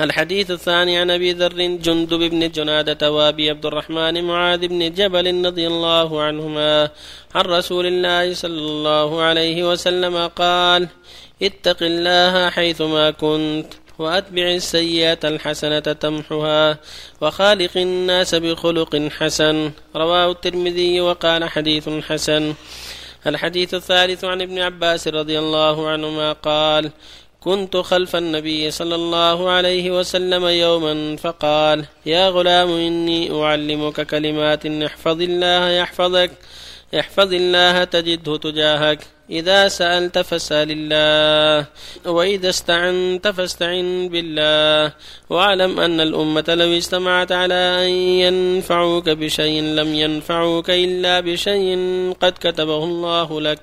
الحديث الثاني عن أبي ذر جندب بن جنادة وأبي عبد الرحمن معاذ بن جبل رضي الله عنهما عن رسول الله صلى الله عليه وسلم قال اتق الله حيثما كنت وأتبع السيئة الحسنة تمحها وخالق الناس بخلق حسن. رواه الترمذي وقال حديث حسن. الحديث الثالث عن ابن عباس رضي الله عنهما قال كنت خلف النبي صلى الله عليه وسلم يوما فقال يا غلام إني أعلمك كلمات احفظ الله يحفظك احفظ الله تجده تجاهك. إذا سألت فاسأل الله وإذا استعنت فاستعن بالله. واعلم أن الأمة لو اجتمعت على أن ينفعوك بشيء لم ينفعوك إلا بشيء قد كتبه الله لك.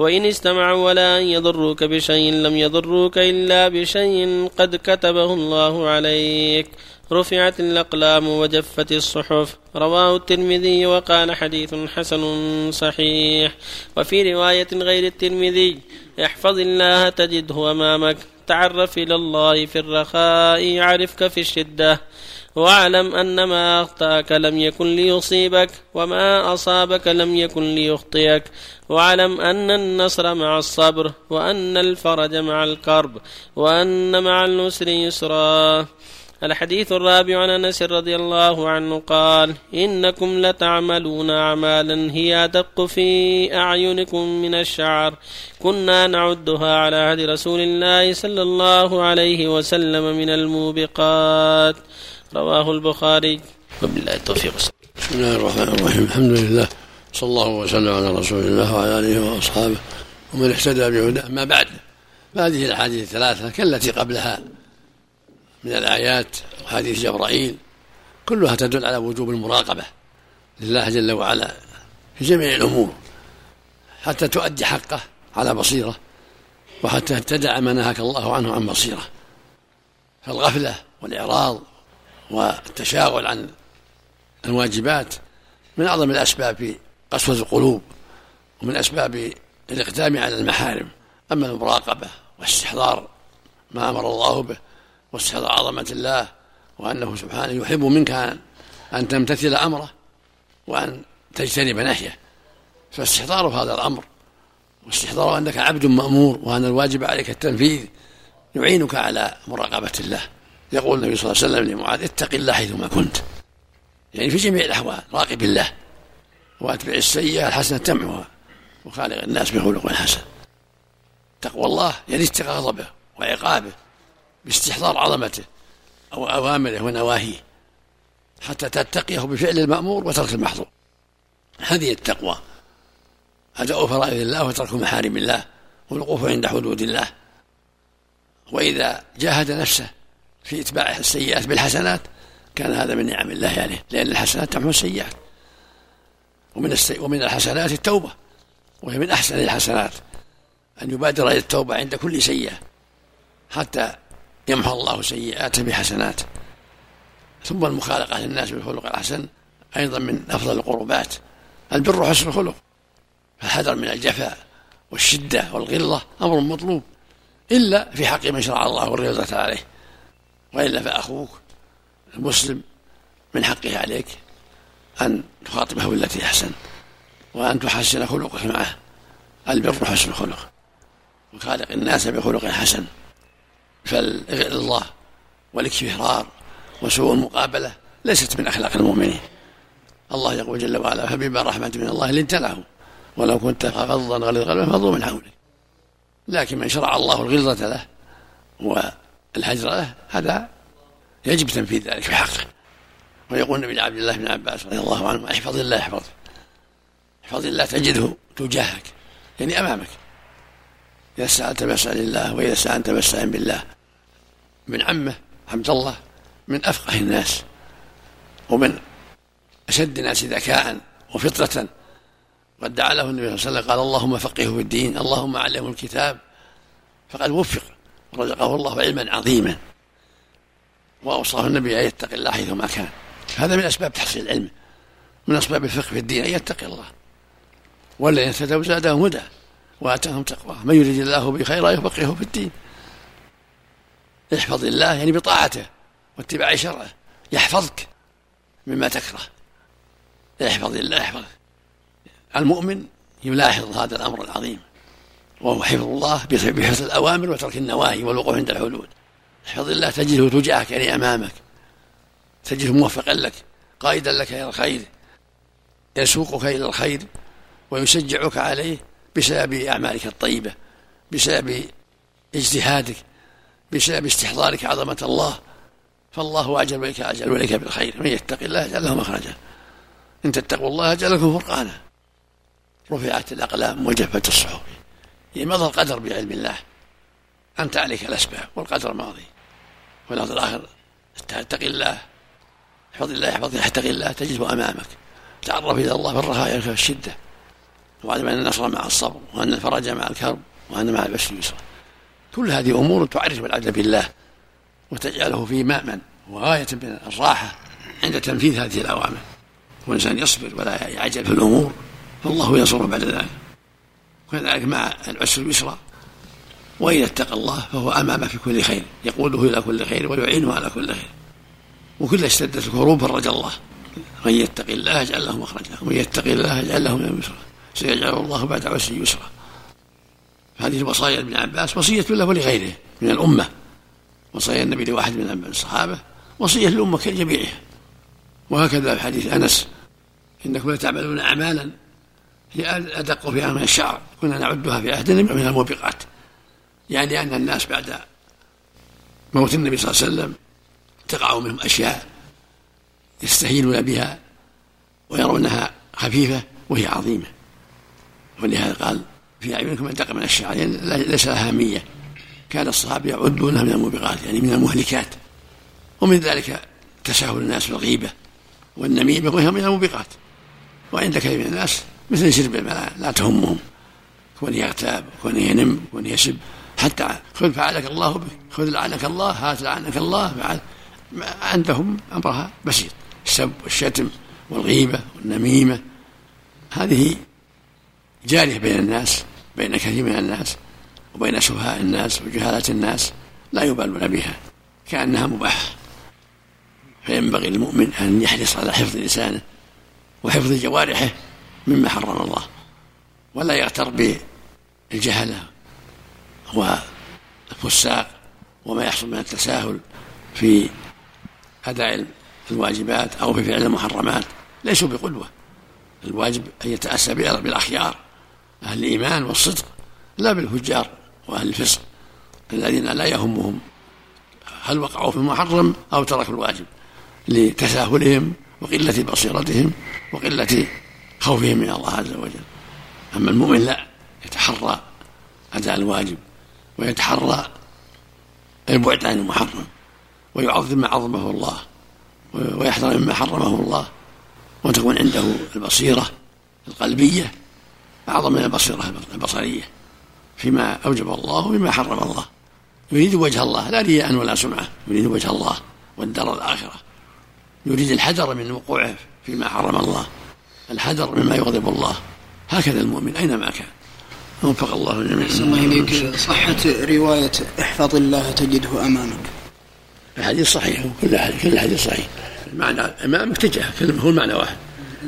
وإن استمعوا ولا أن يضروك بشيء لم يضروك إلا بشيء قد كتبه الله عليك. رفعت الأقلام وجفت الصحف. رواه الترمذي وقال حديث حسن صحيح. وفي رواية غير الترمذي احفظ الله تجده أمامك. تعرف إلى الله في الرخاء يعرفك في الشدة. واعلم أن ما أخطأك لم يكن ليصيبك وما أصابك لم يكن ليخطئك. واعلم أن النصر مع الصبر وأن الفرج مع الكرب وأن مع النسر يسرا. الحديث الرابع عن أنس رضي الله عنه قال إنكم لتعملون اعمالا هي أدق في أعينكم من الشعر. كنا نعدها على عهد رسول الله صلى الله عليه وسلم من الموبقات. رواه البخاري. وبالله التوفيق. بسم الله الرحمن الرحيم. الحمد لله. صلى الله وسلم على رسول الله وعلى آله وأصحابه. ومن اهتدى بهداه. ما بعد فهذه الأحاديث الثلاثة كالتي قبلها من الآيات وحديث جبرائيل كلها تدل على وجوب المراقبة لله جل وعلا في جميع الأمور حتى تؤدي حقه على بصيرة وحتى تدع ما نهاك الله عنه عن بصيرة. فالغفلة والإعراض والتشاغل عن الواجبات من أعظم الأسباب في قسوة القلوب ومن أسباب الإقدام على المحارم. أما المراقبة واستحضار ما أمر الله به واستحضار عظمة الله وأنه سبحانه يحب منك أن تمتثل أمره وأن تجتنب نهيه فاستحضار هذا الأمر واستحضار أنك عبد مأمور وأن الواجب عليك التنفيذ يعينك على مراقبة الله. يقول النبي صلى الله عليه وسلم لمعاذ اتق الله حيثما كنت. يعني في جميع الأحوال راقب الله وأتبع السيئة الحسنة تمحها وخالق الناس بخلق حسن. تقوى الله يعني اتقى غضبه وعقابه باستحضار عظمته أو أوامره ونواهيه حتى تتقيه بفعل المأمور وترك المحظور. هذه التقوى. أداء فرائض الله وترك محارم الله والوقوف عند حدود الله. وإذا جاهد نفسه في إتباع السيئات بالحسنات كان هذا من نعم الله عليه يعني لأن الحسنات تمحو السيئات. ومن السي... ومن الحسنات التوبة وهي من أحسن الحسنات أن يبادر إلى التوبة عند كل سيئة حتى يمحو الله سيئاته بحسناته ثم المخالقة للناس بالخلق الحسن أيضا من أفضل القربات. البر حسن الخلق فالحذر من الجفاء والشدة والغلظة أمر مطلوب إلا في حق من شرع الله الرضا عليه. وإلا فأخوك المسلم من حقه عليك أن تخاطبه بالتي أحسن وأن تحسن خلقك معه. البر حسن الخلق. وخالق الناس بخلق حسن. فالله والاكفرار وسوء المقابلة ليست من أخلاق المؤمنين. الله يقول جل وعلا فبما رحمة من الله لنت لهم. ولو كنت فظا غليظ قلبه فضوا من حولك. لكن من شرع الله الغلظة له والهجر له هذا يجب تنفيذ ذلك في حقه. ويقول النبي عبد الله بن عباس رضي الله عنه احفظ الله احفظ. احفظ الله تجده تجاهك يعني أمامك. إذا سألت فاسأل الله وإذا استعنت فاستعن بالله. من عمه عبد الله من أفقه الناس ومن أشد الناس ذكاء وفطرة. قد دعا له النبي صلى الله عليه وسلم قال اللهم فقهه في الدين اللهم علمه الكتاب. فقد وفق. رزقه الله علما عظيما. وأوصاه النبي أن يتقي الله حيثما كان. هذا من أسباب تحصيل العلم. من أسباب الفقه في الدين أن يتقي الله. والذين اهتدوا زادهم هدى. وآتاهم تقواه. من يريد الله به خيرا يفقهه في الدين. احفظ الله يعني بطاعته. واتباع شرعه. يحفظك مما تكره. احفظ الله يحفظك المؤمن يلاحظ هذا الأمر العظيم. وهو حفظ الله بحفظ الأوامر وترك النواهي والوقوف عند الحدود. احفظ الله تجده تجاهك يعني أمامك. تجده موفقا لك قائدا لك إلى الخير. يسوقك إلى الخير ويشجعك عليه بسبب أعمالك الطيبة بسبب اجتهادك بسبب استحضارك عظمة الله. فالله أجل اليك أجل اليك بالخير. من يتق الله يجعل له مخرجا. إن تتقوا الله يجعل لكم فرقانا. رفعت الأقلام وجفت الصحف. مضى القدر بعلم الله؟ أنت عليك الأسباب والقدر ماضي. والأمر الآخر اتق الله احفظ الله يحفظك اتق الله تجده أمامك. تعرف إلى الله بالرخاء في الشده وأعلم أن النصر مع الصبر وأن الفرج مع الكرب وأن مع العسر يسرا كل هذه أمور تعرف العبد بالله وتجعله في مأمن وغاية من الراحة عند تنفيذ هذه الأوامر. والإنسان يصبر ولا يعجل في الأمور فالله ينصره بعد ذلك. وكذلك مع العسر يسرا وإذا اتقى الله فهو أمامه في كل خير. يقوده إلى كل خير ويعينه على كل خير. وكل اشتدت الكروب فرج الله. من يتق الله يجعل له مخرجا ومن يتق الله يجعل له من يسرا سيجعل الله بعد عسر يسرا. هذه الوصايا ابن عباس. وصية له ولغيره من الأمة. وصايا النبي لواحد من الصحابة. وصية للأمة كجميعها. وهكذا في حديث أنس. إنكم لتعملون أعمالا هي أدق فيها من الشعر كنا نعدها في عهد النبي من الموبقات. يعني أن الناس بعد موت النبي صلى الله عليه وسلم تقع منهم أشياء يستهينون بها ويرونها خفيفة وهي عظيمة. ولهذا قال في أعينكم أدق من الشعر يعني ليس لها أهمية كان الصحابة يعدونها من الموبقات يعني من المهلكات. ومن ذلك تساهل الناس بالغيبة والنميمة وهي من الموبقات. وعند كثير من الناس مثل شرب الماء لا تهمهم. كون يغتاب كون ينم كون يسب حتى خذ فعلك الله بك. خذ لعنك الله هات لعنك الله. فعل عندهم أمرها بسيط. السب والشتم والغيبة والنميمة. هذه جارية بين الناس بين كثير من الناس وبين سفهاء الناس وجهالة الناس. لا يبالون بها. كأنها مباحة فينبغي للمؤمن أن يحرص على حفظ لسانه وحفظ جوارحه. مما حرم الله. ولا يغتر بالجهلة والفساق وما يحصل من التساهل في أداء الواجبات أو في فعل المحرمات. ليسوا بقدوة. الواجب أن يتأسى بالأخيار أهل الإيمان والصدق لا بالفجار وأهل الفسق الذين لا يهمهم هل وقعوا في المحرم أو تركوا الواجب لتساهلهم وقلة بصيرتهم وقلة خوفهم من الله عز وجل. أما المؤمن لا يتحرى أداء الواجب ويتحرى البعد عن المحرم ويعظم ما عظمه الله ويحذر مما حرمه الله وتكون عنده البصيرة القلبية أعظم من البصيرة البصرية فيما أوجب الله وفيما حرم الله. يريد وجه الله لا رياء ولا سمعة يريد وجه الله والدار الآخرة. يريد الحذر من وقوعه فيما حرم الله. الحذر مما يغضب الله. هكذا المؤمن أينما كان. وفق الله الجميع. الله إليك. صحة رواية احفظ الله تجده أمامك. الحديث صحيح كل حديث كل حديث صحيح. المعنى أمامك تجاه هو المعنى واحد.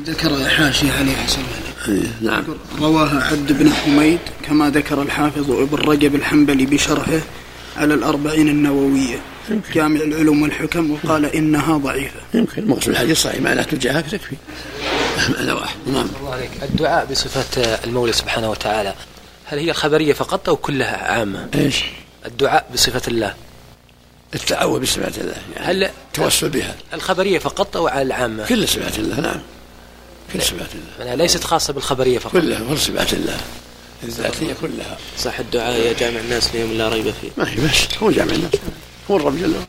ذكر حاشية عليه حسن نعم. رواها عبد بن حميد كما ذكر الحافظ ابن رجب الحنبلي بشرحه على الأربعين النووية. يمكن. جامع العلوم والحكم وقال إنها ضعيفة. يمكن. المقصود الحديث صحيح معناه تجاهك تكفي معنى واحد نعم الدعاء بصفة المولى سبحانه وتعالى. هل هي خبرية فقط أو كلها عامة؟ إيش؟ الدعاء بصفة الله. التعوذ بصفات الله يعني هل التوسل بها. الخبرية فقط أو على العامة؟ كل صفات الله نعم. كل صفات الله. يعني ليست خاصة بالخبرية فقط. كلها كل صفات الله. الذاتية كلها. صح الدعاء يا جامع الناس ليوم لا ريب فيه. ما هي بس هو جامع الناس. هو الرب جل وعلا.